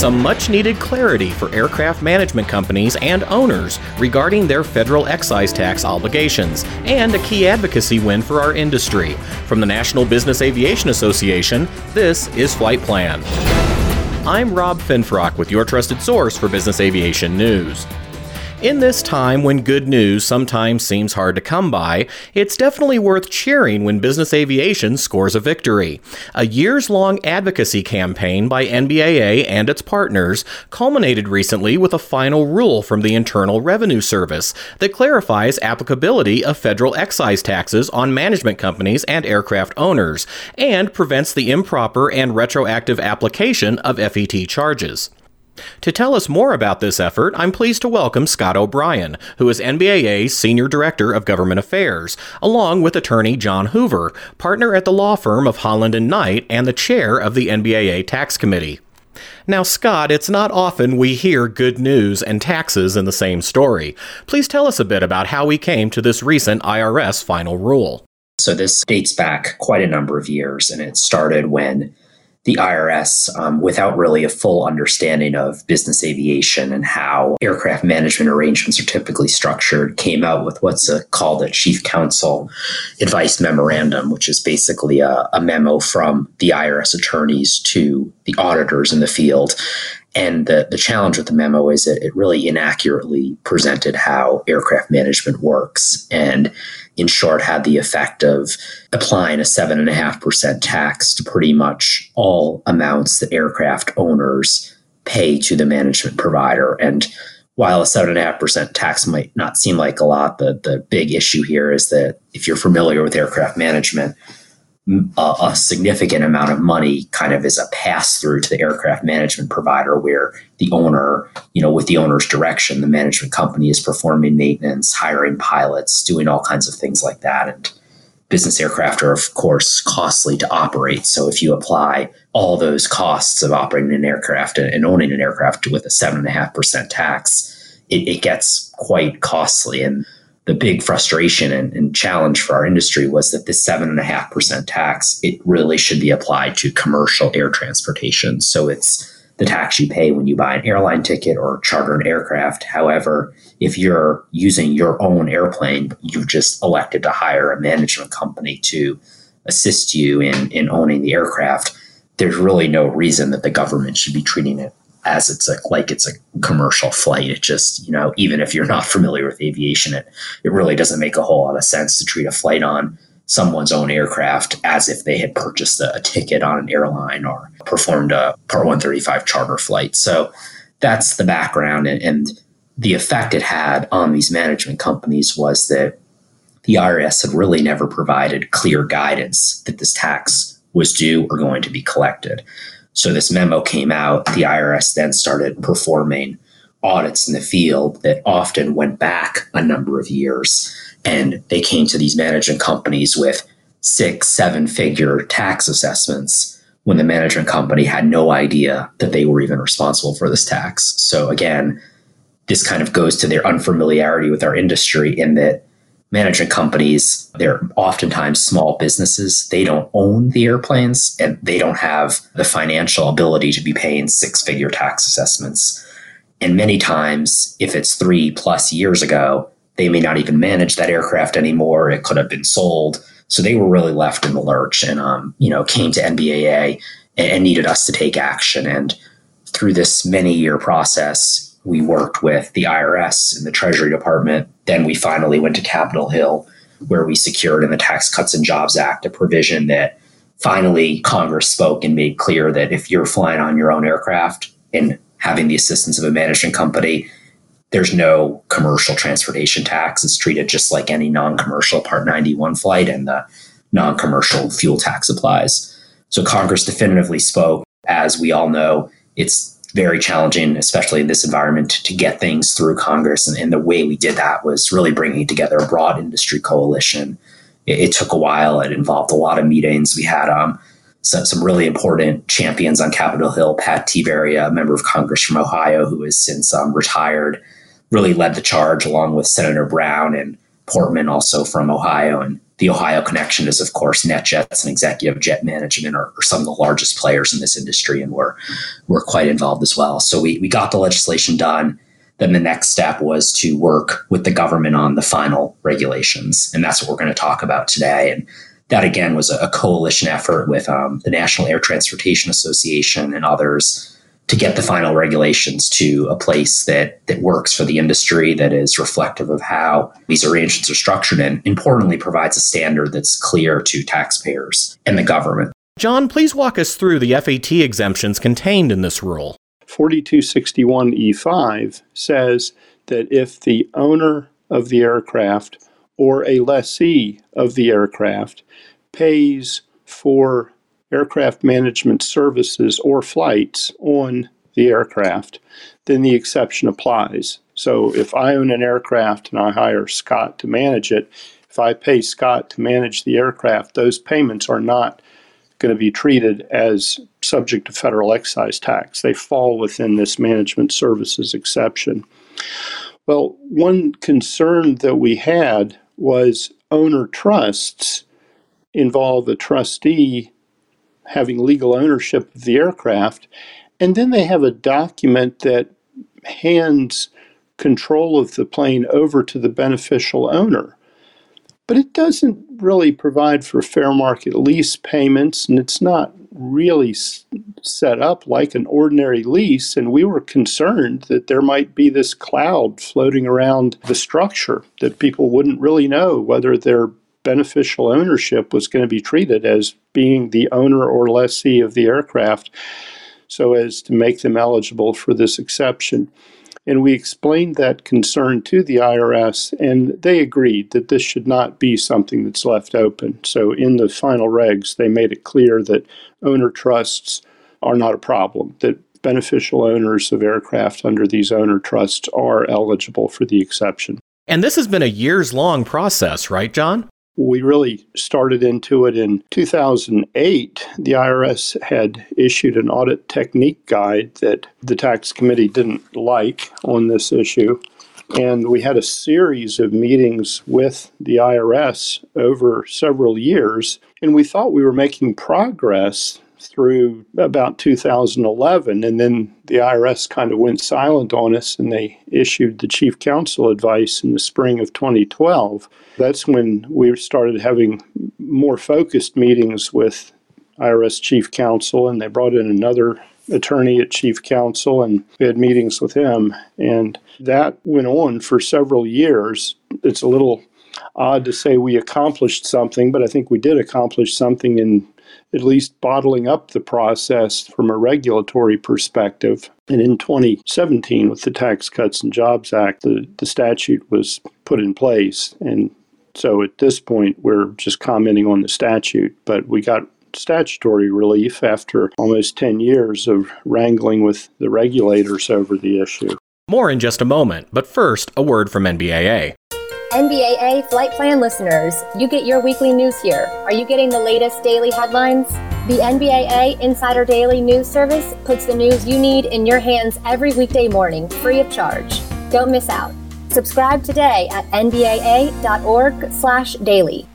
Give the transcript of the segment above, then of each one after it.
some much needed clarity for aircraft management companies and owners regarding their federal excise tax obligations, and a key advocacy win for our industry. From the National Business Aviation Association, this is Flight Plan. I'm Rob Finfrock with your trusted source for business aviation news. In this time when good news sometimes seems hard to come by, it's definitely worth cheering when business aviation scores a victory. A years long advocacy campaign by NBAA and its partners culminated recently with a final rule from the Internal Revenue Service that clarifies applicability of federal excise taxes on management companies and aircraft owners and prevents the improper and retroactive application of FET charges. To tell us more about this effort, I'm pleased to welcome Scott O'Brien, who is NBAA's Senior Director of Government Affairs, along with attorney John Hoover, partner at the law firm of Holland and Knight and the chair of the NBAA Tax Committee. Now, Scott, it's not often we hear good news and taxes in the same story. Please tell us a bit about how we came to this recent IRS final rule. So, this dates back quite a number of years, and it started when the IRS um, without really a full understanding of business aviation and how aircraft management arrangements are typically structured, came out with what's a, called a chief counsel advice memorandum, which is basically a, a memo from the IRS attorneys to the auditors in the field. And the, the challenge with the memo is that it really inaccurately presented how aircraft management works. And in short, had the effect of applying a 7.5% tax to pretty much all amounts that aircraft owners pay to the management provider. And while a 7.5% tax might not seem like a lot, the, the big issue here is that if you're familiar with aircraft management, a, a, significant amount of money kind of is a pass through to the aircraft management provider where the owner, you know, with the owner's direction, the management company is performing maintenance, hiring pilots, doing all kinds of things like that. And business aircraft are, of course, costly to operate. So if you apply all those costs of operating an aircraft and owning an aircraft with a 7.5% tax, it, it gets quite costly. And the big frustration and, and, challenge for our industry was that this seven and a half percent tax it really should be applied to commercial air transportation. So it's the tax you pay when you buy an airline ticket or charter an aircraft. However, if you're using your own airplane, you've just elected to hire a management company to assist you in, in owning the aircraft. There's really no reason that the government should be treating it as it's a like it's a commercial flight. It just, you know, even if you're not familiar with aviation, it it really doesn't make a whole lot of sense to treat a flight on someone's own aircraft as if they had purchased a, a ticket on an airline or performed a Part 135 charter flight. So that's the background and, and the effect it had on these management companies was that the IRS had really never provided clear guidance that this tax was due or going to be collected. So this memo came out. The IRS then started performing audits in the field that often went back a number of years. And they came to these management companies with six, seven figure tax assessments when the management company had no idea that they were even responsible for this tax. So again, this kind of goes to their unfamiliarity with our industry in that management companies, they're oftentimes small businesses. They don't own the airplanes and they don't have the financial ability to be paying six figure tax assessments. And many times, if it's three plus years ago, they may not even manage that aircraft anymore. It could have been sold. So they were really left in the lurch and, um, you know, came to NBAA and, and needed us to take action. And through this many year process, we worked with the IRS and the Treasury Department. Then we finally went to Capitol Hill, where we secured in the Tax Cuts and Jobs Act a provision that finally Congress spoke and made clear that if you're flying on your own aircraft and having the assistance of a management company, there's no commercial transportation tax. It's treated just like any non commercial Part 91 flight, and the non commercial fuel tax applies. So Congress definitively spoke. As we all know, it's very challenging, especially in this environment, to get things through Congress. And, and the way we did that was really bringing together a broad industry coalition. It, it took a while. It involved a lot of meetings. We had um, some, some really important champions on Capitol Hill. Pat Tiberi, a member of Congress from Ohio, who has since um, retired, really led the charge along with Senator Brown and Portman, also from Ohio. And the Ohio connection is, of course, NetJets and Executive Jet Management are, are, some of the largest players in this industry, and we're we're quite involved as well. So we we got the legislation done. Then the next step was to work with the government on the final regulations, and that's what we're going to talk about today. And that again was a, coalition effort with um, the National Air Transportation Association and others to get the final regulations to a place that that works for the industry, that is reflective of how these arrangements are structured, and importantly provides a standard that's clear to taxpayers and the government. John, please walk us through the FET exemptions contained in this rule. 4261E5 says that if the owner of the aircraft or a lessee of the aircraft pays for aircraft management services or flights on the aircraft, then the exception applies. So if I own an aircraft and I hire Scott to manage it, if I pay Scott to manage the aircraft, those payments are not going to be treated as subject to federal excise tax. They fall within this management services exception. Well, one concern that we had was owner trusts involve a trustee having legal ownership of the aircraft, and then they have a document that hands control of the plane over to the beneficial owner. But it doesn't really provide for fair market lease payments, and it's not really set up like an ordinary lease. And we were concerned that there might be this cloud floating around the structure that people wouldn't really know whether they're beneficial ownership was going to be treated as being the owner or lessee of the aircraft so as to make them eligible for this exception. And we explained that concern to the IRS, and they agreed that this should not be something that's left open. So, in the final regs, they made it clear that owner trusts are not a problem, that beneficial owners of aircraft under these owner trusts are eligible for the exception. And this has been a years long process, right, John? We really started into it in 2008. The IRS had issued an audit technique guide that the tax committee didn't like on this issue. And we had a series of meetings with the IRS over several years, and we thought we were making progress through about 2011. And then the IRS kind of went silent on us and they issued the chief counsel advice in the spring of 2012. That's when we started having more focused meetings with IRS chief counsel, and they brought in another attorney at chief counsel and we had meetings with him. And that went on for several years. It's a little odd to say we accomplished something, but I think we did accomplish something in at least bottling up the process from a regulatory perspective. And in 2017, with the Tax Cuts and Jobs Act, the, the statute was put in place. And so at this point, we're just commenting on the statute, but we got statutory relief after almost 10 years of wrangling with the regulators over the issue. More in just a moment, but first, a word from NBAA. NBAA Flight Plan listeners, you get your weekly news here. Are you getting the latest daily headlines? The NBAA Insider Daily News Service puts the news you need in your hands every weekday morning, free of charge. Don't miss out. Subscribe today at nbaa.org/daily.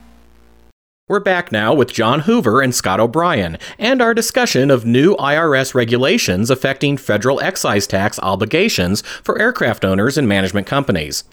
We're back now with John Hoover and Scott O'Brien and our discussion of new IRS regulations affecting federal excise tax obligations for aircraft owners and management companies.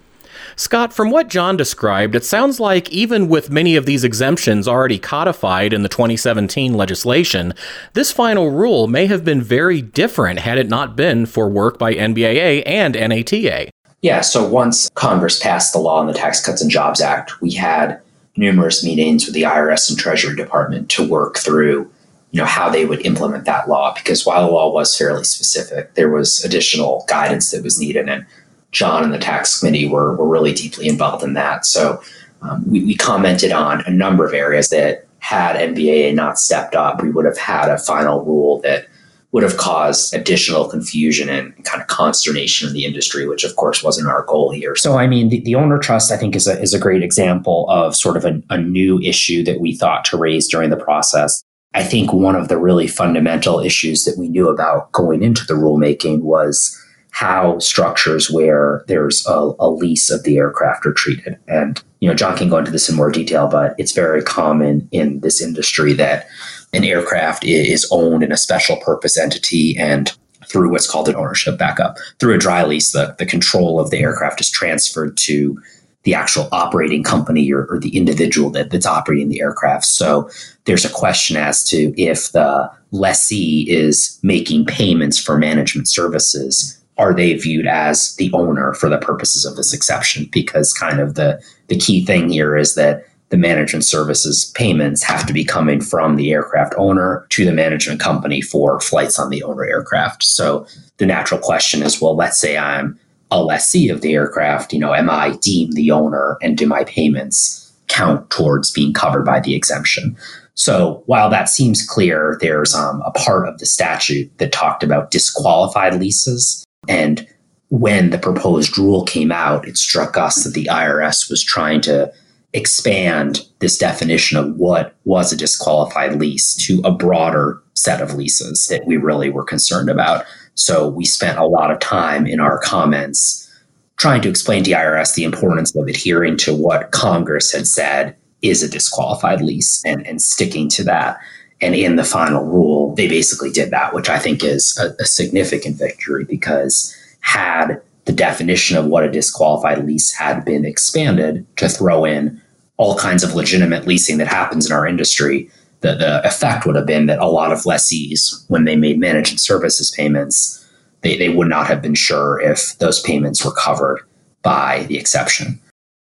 Scott, from what John described, it sounds like even with many of these exemptions already codified in the 2017 legislation, this final rule may have been very different had it not been for work by NBAA and NATA. Yeah, so once Congress passed the law on the Tax Cuts and Jobs Act, we had numerous meetings with the IRS and Treasury Department to work through you know how they would implement that law because while the law was fairly specific there was additional guidance that was needed and John and the tax committee were, were really deeply involved in that. So um, we, we commented on a number of areas that had NBAA not stepped up, we would have had a final rule that would have caused additional confusion and kind of consternation in the industry, which of course wasn't our goal here. So, I mean, the, the owner trust, I think, is a, is a great example of sort of a, a new issue that we thought to raise during the process. I think one of the really fundamental issues that we knew about going into the rulemaking was how structures where there's a, a, lease of the aircraft are treated. And you know, John can go into this in more detail, but it's very common in this industry that an aircraft is owned in a special purpose entity and through what's called an ownership backup. Through a dry lease, the, the control of the aircraft is transferred to the actual operating company or, or the individual that, that's operating the aircraft. So there's a question as to if the lessee is making payments for management services, are they viewed as the owner for the purposes of this exception? Because kind of the, the key thing here is that the management services payments have to be coming from the aircraft owner to the management company for flights on the owner aircraft. So the natural question is well, let's say I'm a lessee of the aircraft, you know, am I deemed the owner and do my payments count towards being covered by the exemption? So while that seems clear, there's um, a part of the statute that talked about disqualified leases. And when the proposed rule came out, it struck us that the IRS was trying to expand this definition of what was a disqualified lease to a broader set of leases that we really were concerned about. So we spent a lot of time in our comments trying to explain to the IRS the importance of adhering to what Congress had said is a disqualified lease and, and sticking to that. And in the final rule, they basically did that, which I think is a, a significant victory because had the definition of what a disqualified lease had been expanded to throw in all kinds of legitimate leasing that happens in our industry, the, the effect would have been that a lot of lessees, when they made managed services payments, they, they would not have been sure if those payments were covered by the exception.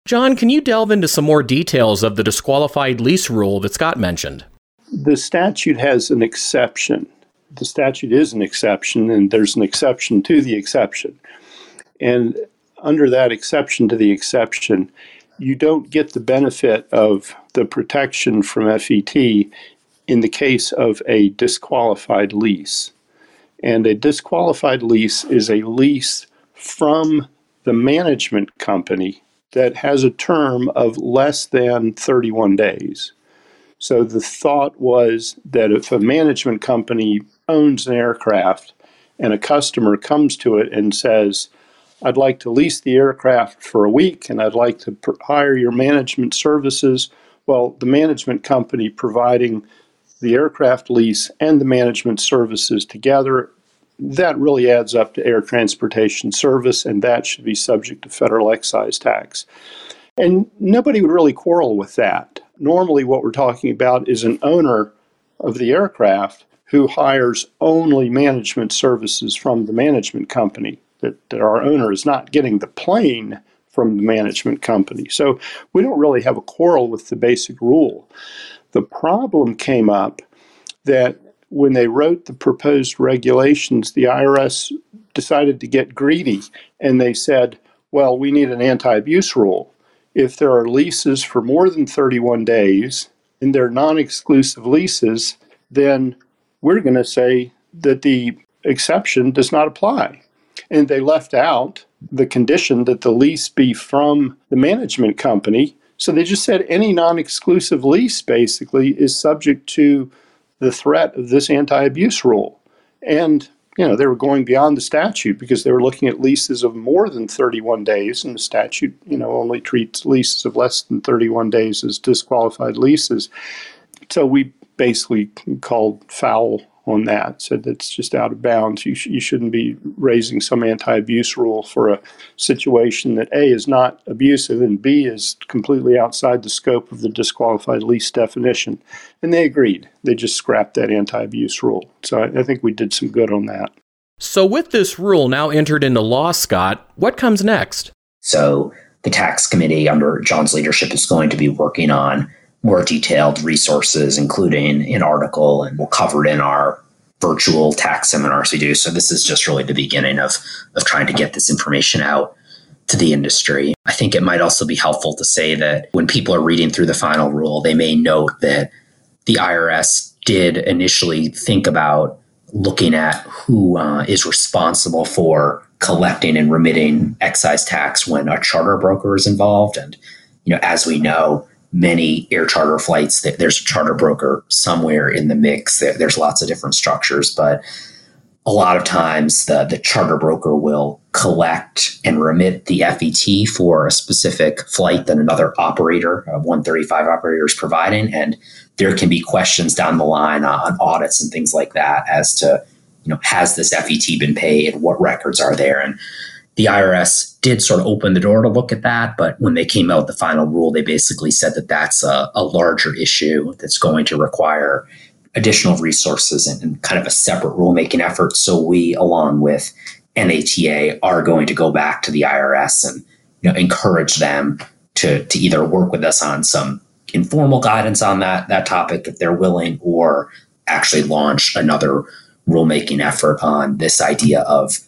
John, can you delve into some more details of the disqualified lease rule that Scott mentioned? The statute has an exception. The statute is an exception, and there's an exception to the exception. And under that exception to the exception, you don't get the benefit of the protection from FET in the case of a disqualified lease. And a disqualified lease is a lease from the management company that has a term of less than 31 days. So the thought was that if a management company owns an aircraft and a customer comes to it and says, I'd like to lease the aircraft for a week and I'd like to hire your management services. Well, the management company providing the aircraft lease and the management services together, that really adds up to air transportation service, and that should be subject to federal excise tax. And nobody would really quarrel with that. Normally, what we're talking about is an owner of the aircraft who hires only management services from the management company that, that our owner is not getting the plane from the management company. So we don't really have a quarrel with the basic rule. The problem came up that when they wrote the proposed regulations, the IRS decided to get greedy and they said, well, we need an anti abuse rule. If there are leases for more than 31 days and they're non exclusive leases, then we're going to say that the exception does not apply. And they left out the condition that the lease be from the management company. So they just said any non exclusive lease basically is subject to the threat of this anti abuse rule. And you know, they were going beyond the statute because they were looking at leases of more than 31 days, and the statute, you know, only treats leases of less than 31 days as disqualified leases. So we basically called foul on that, said that's just out of bounds. You, sh- you shouldn't be raising some anti abuse rule for a situation that A is not abusive and B is completely outside the scope of the disqualified lease definition. And they agreed. They just scrapped that anti abuse rule. So I, I think we did some good on that. So, with this rule now entered into law, Scott, what comes next? So, the tax committee under John's leadership is going to be working on more detailed resources, including an article, and we'll cover it in our virtual tax seminars we do. So this is just really the beginning of of trying to get this information out to the industry. I think it might also be helpful to say that when people are reading through the final rule, they may note that the IRS did initially think about looking at who uh, is responsible for collecting and remitting excise tax when a charter broker is involved. And you know, as we know, many air charter flights. There's a charter broker somewhere in the mix. There's lots of different structures, but a lot of times the, the charter broker will collect and remit the FET for a specific flight that another operator, uh, a 135 operator, is providing. And there can be questions down the line on audits and things like that as to, you know, has this FET been paid? What records are there? And the IRS did sort of open the door to look at that, but when they came out with the final rule, they basically said that that's a, a larger issue that's going to require additional resources and, and kind of a separate rulemaking effort. So we, along with NATA, are going to go back to the IRS and you know, encourage them to, to either work with us on some informal guidance on that, that topic if they're willing, or actually launch another rulemaking effort on this idea of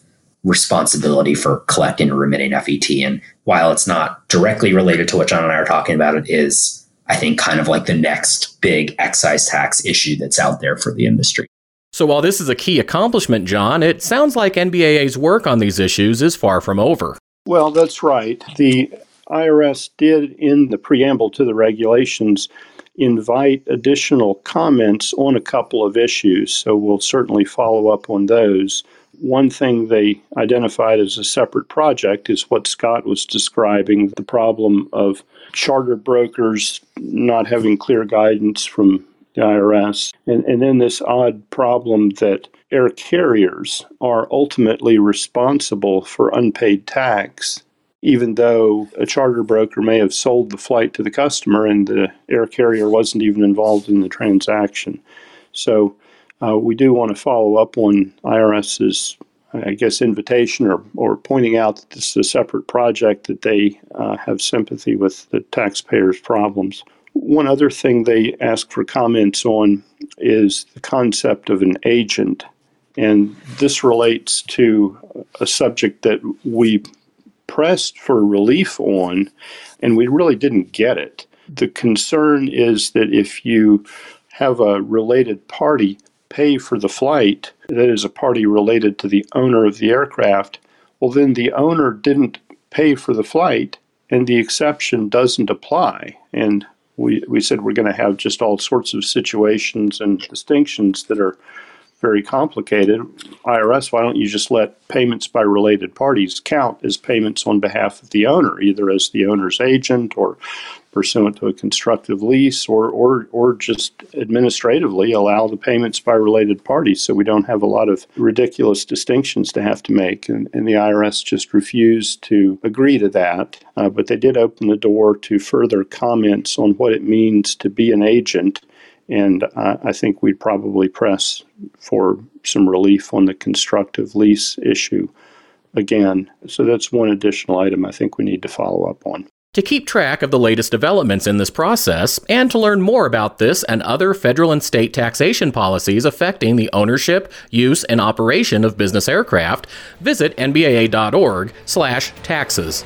responsibility for collecting and remitting FET. And while it's not directly related to what John and I are talking about, it is I think, kind of like the next big excise tax issue that's out there for the industry. So while this is a key accomplishment, John, it sounds like NBAA's work on these issues is far from over. Well, that's right. The IRS did, in the preamble to the regulations, invite additional comments on a couple of issues. So we'll certainly follow up on those. One thing they identified as a separate project is what Scott was describing the problem of charter brokers not having clear guidance from the IRS. And, and then this odd problem that air carriers are ultimately responsible for unpaid tax, even though a charter broker may have sold the flight to the customer and the air carrier wasn't even involved in the transaction. So uh, we do want to follow up on IRS's, I guess, invitation or, or pointing out that this is a separate project that they uh, have sympathy with the taxpayers' problems. One other thing they ask for comments on is the concept of an agent. And this relates to a subject that we pressed for relief on, and we really didn't get it. The concern is that if you have a related party pay for the flight, that is a party related to the owner of the aircraft, well, then the owner didn't pay for the flight and the exception doesn't apply. And we, we said we're going to have just all sorts of situations and distinctions that are very complicated. IRS, why don't you just let payments by related parties count as payments on behalf of the owner, either as the owner's agent or pursuant to a constructive lease or, or, or just administratively allow the payments by related parties so we don't have a lot of ridiculous distinctions to have to make. And, and the IRS just refused to agree to that. Uh, but they did open the door to further comments on what it means to be an agent. And uh, I think we'd probably press for some relief on the constructive lease issue again. So that's one additional item I think we need to follow up on. To keep track of the latest developments in this process, and to learn more about this and other federal and state taxation policies affecting the ownership, use, and operation of business aircraft, visit nbaa.org/taxes.